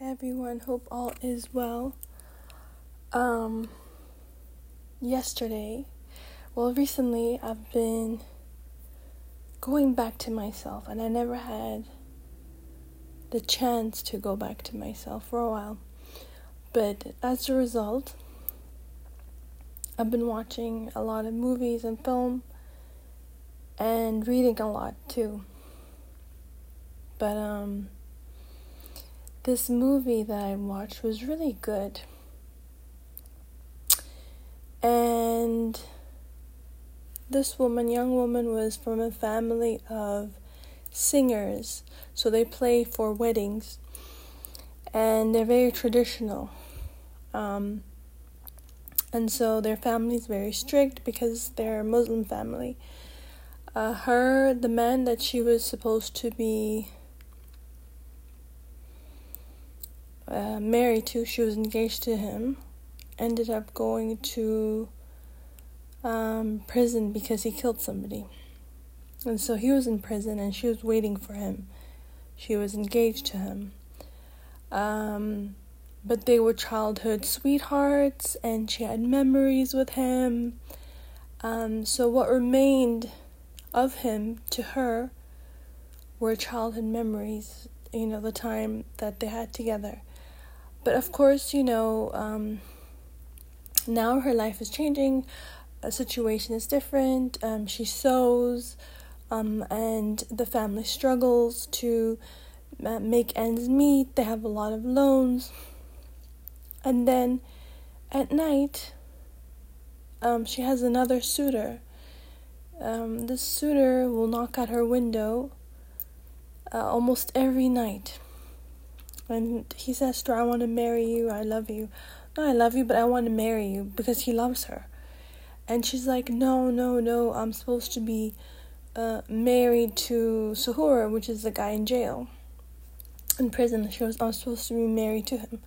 Hey everyone, hope all is well. Um, yesterday, well, recently I've been going back to myself, and I never had the chance to go back to myself for a while. But as a result, I've been watching a lot of movies and film and reading a lot too. But, um, this movie that I watched was really good. And this woman, young woman, was from a family of singers. So they play for weddings. And they're very traditional. Um, and so their family is very strict because they're a Muslim family. Uh, her, the man that she was supposed to be uh, married to, she was engaged to him, ended up going to um, prison because he killed somebody. And so he was in prison and she was waiting for him. She was engaged to him. Um, but they were childhood sweethearts and she had memories with him. Um, so what remained of him to her were childhood memories, you know, the time that they had together. But of course, you know, um, now her life is changing. A situation is different. Um, she sews, um, and the family struggles to uh, make ends meet. They have a lot of loans. And then at night, um, she has another suitor. Um, this suitor will knock at her window uh, almost every night and he says to her, I want to marry you, I love you. No, I love you, but I want to marry you because he loves her. And she's like, No, no, no, I'm supposed to be uh, married to Suhoor, which is the guy in jail, in prison. She was, I'm supposed to be married to him.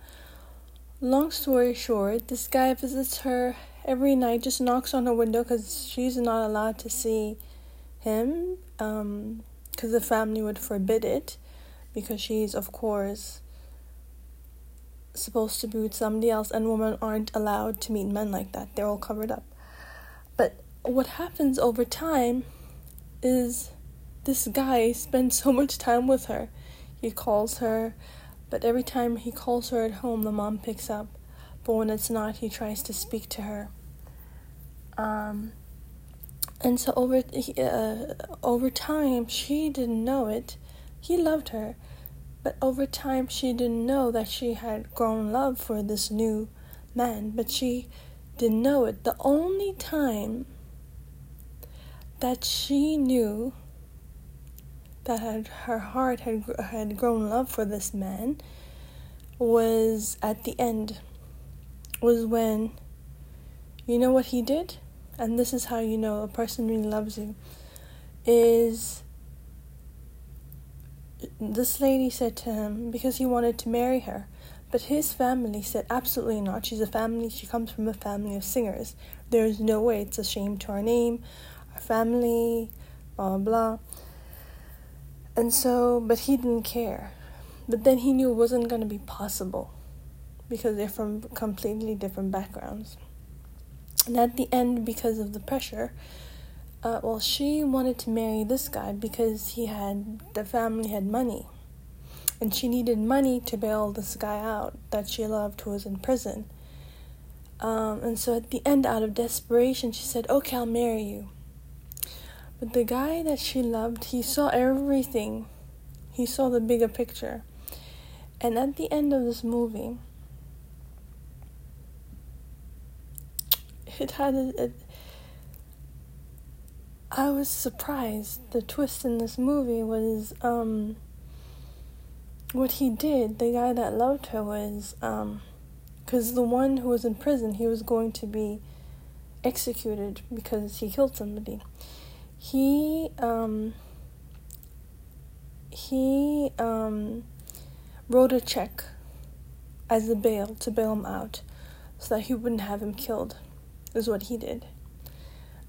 Long story short, this guy visits her every night, just knocks on her window because she's not allowed to see him because um, the family would forbid it because she's, of course, supposed to be with somebody else, and women aren't allowed to meet men like that. They're all covered up. But what happens over time is this guy spends so much time with her. He calls her, but every time he calls her at home, the mom picks up. But when it's not, he tries to speak to her. Um, and so over uh, over time, she didn't know it. He loved her, but over time, she didn't know that she had grown love for this new man, but she didn't know it. The only time that she knew that had, her heart had, had grown love for this man was at the end, was when you know what he did? And this is how you know a person really loves you is this lady said to him because he wanted to marry her. But his family said, absolutely not. She's a family, she comes from a family of singers. There's no way. It's a shame to our name, our family, blah, blah. And so, but he didn't care. But then he knew it wasn't going to be possible because they're from completely different backgrounds. And at the end, because of the pressure, uh, well, she wanted to marry this guy because he had the family had money, and she needed money to bail this guy out that she loved who was in prison. Um, and so at the end, out of desperation, she said, "Okay, I'll marry you." But the guy that she loved, he saw everything. He saw the bigger picture. And at the end of this movie, it had a, a I was surprised. The twist in this movie was um, what he did. The guy that loved her was because um, the one who was in prison, he was going to be executed because he killed somebody. He um, he um, wrote a check as a bail to bail him out, so that he wouldn't have him killed. Is what he did.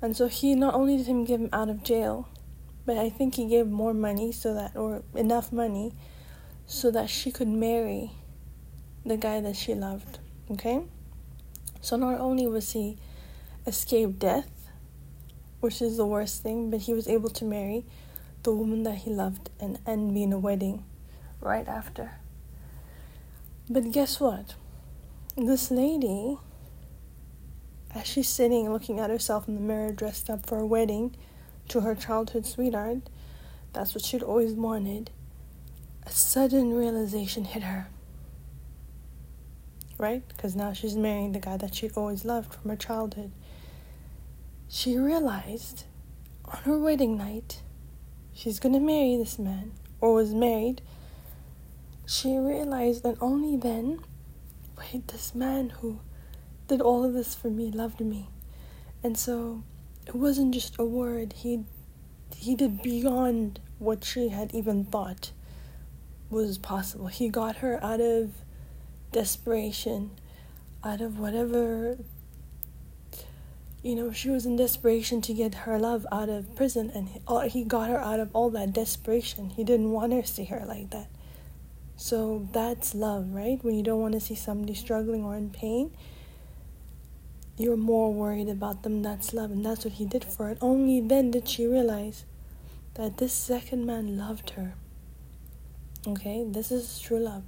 And so he not only did him get him out of jail, but I think he gave more money so that, or enough money, so that she could marry the guy that she loved. Okay? So not only was he escaped death, which is the worst thing, but he was able to marry the woman that he loved and, and be in a wedding right after. But guess what? This lady, as she's sitting and looking at herself in the mirror dressed up for a wedding to her childhood sweetheart, that's what she'd always wanted, a sudden realization hit her right? Because now she's marrying the guy that she'd always loved from her childhood. She realized on her wedding night she's gonna marry this man, or was married. She realized that only then, wait, this man who did all of this for me loved me. And so it wasn't just a word, he he did beyond what she had even thought was possible. He got her out of desperation, out of whatever, you know, she was in desperation to get her love out of prison, and he, he got her out of all that desperation. He didn't want her to see her like that. So that's love, right? When you don't want to see somebody struggling or in pain, you're more worried about them. That's love, and that's what he did for her. Only then did she realize that this second man loved her. Okay, this is true love.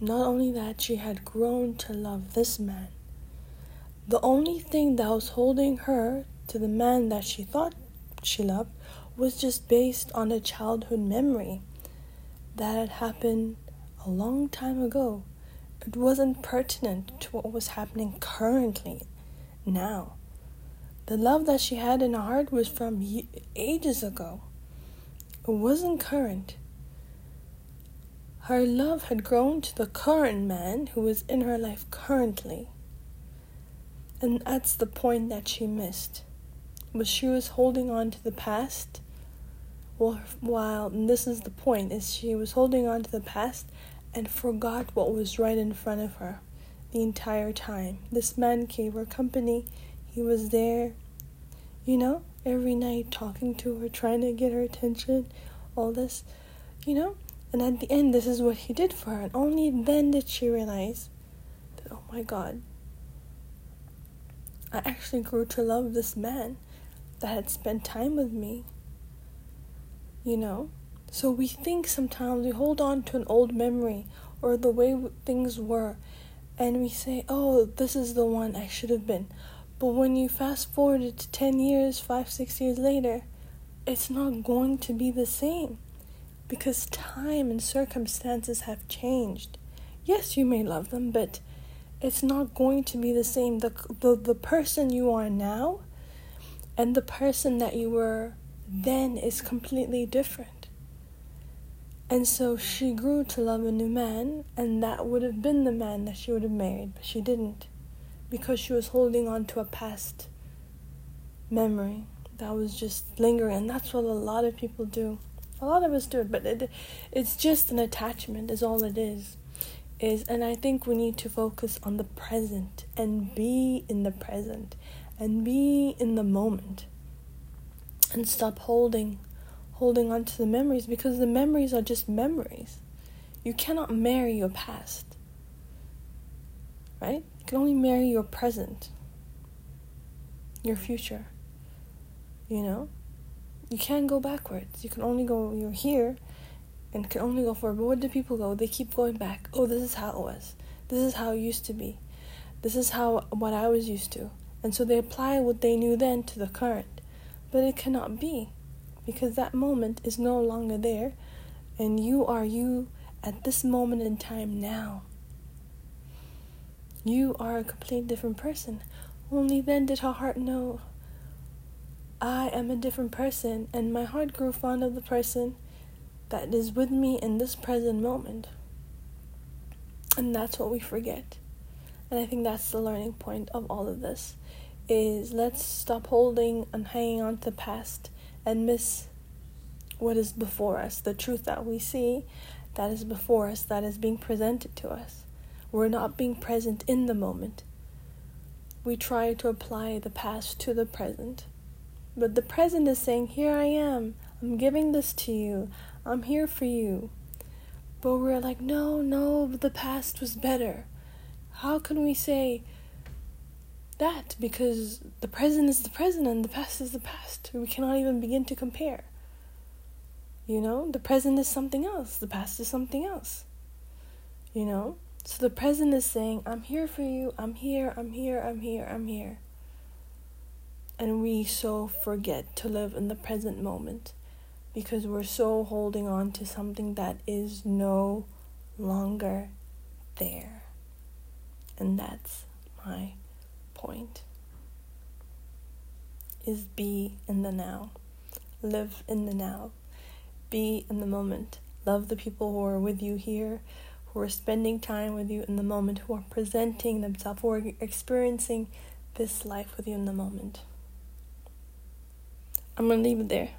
Not only that, she had grown to love this man. The only thing that was holding her to the man that she thought she loved was just based on a childhood memory that had happened a long time ago. It wasn't pertinent to what was happening currently, now. The love that she had in her heart was from ages ago. It wasn't current. Her love had grown to the current man who was in her life currently. And that's the point that she missed. Was she was holding on to the past while, and this is the point is she was holding on to the past and forgot what was right in front of her the entire time. This man gave her company. He was there, you know, every night talking to her, trying to get her attention, all this, you know. And at the end, this is what he did for her. And only then did she realize that, oh my God, I actually grew to love this man that had spent time with me. You know? So we think sometimes we hold on to an old memory or the way things were and we say, oh, this is the one I should have been. But when you fast forward it to 10 years, 5, 6 years later, it's not going to be the same because time and circumstances have changed. Yes, you may love them, but it's not going to be the same. The, the, the person you are now and the person that you were then is completely different. And so she grew to love a new man, and that would have been the man that she would have married, but she didn't because she was holding on to a past memory that was just lingering. And that's what a lot of people do. A lot of us do it, but it, it's just an attachment, is all it is. Is and I think we need to focus on the present and be in the present and be in the moment and stop holding holding on to the memories because the memories are just memories. You cannot marry your past. Right? You can only marry your present. Your future. You know? You can't go backwards. You can only go, you're here and can only go forward. But where do people go? They keep going back. Oh, this is how it was. This is how it used to be. This is how, what I was used to. And so they apply what they knew then to the current. But it cannot be because that moment is no longer there. And you are you at this moment in time now. You are a completely different person. Only then did her heart know I am a different person, and my heart grew fond of the person that is with me in this present moment. And that's what we forget. And I think that's the learning point of all of this is let's stop holding and hanging on to the past and miss what is before us, the truth that we see that is before us, that is being presented to us. We're not being present in the moment. We try to apply the past to the present. But the present is saying, Here I am. I'm giving this to you. I'm here for you. But we're like, no, no, the past was better. How can we say that? Because the present is the present and the past is the past. We cannot even begin to compare. You know, the present is something else, the past is something else. You know? So the present is saying, I'm here for you, I'm here, I'm here, I'm here, I'm here. And we so forget to live in the present moment because we're so holding on to something that is no longer there. And that's my point. Is be in the now. Live in the now. Be in the moment. Love the people who are with you here, who are spending time with you in the moment, who are presenting themselves, who are experiencing this life with you in the moment. I'm going to leave it there.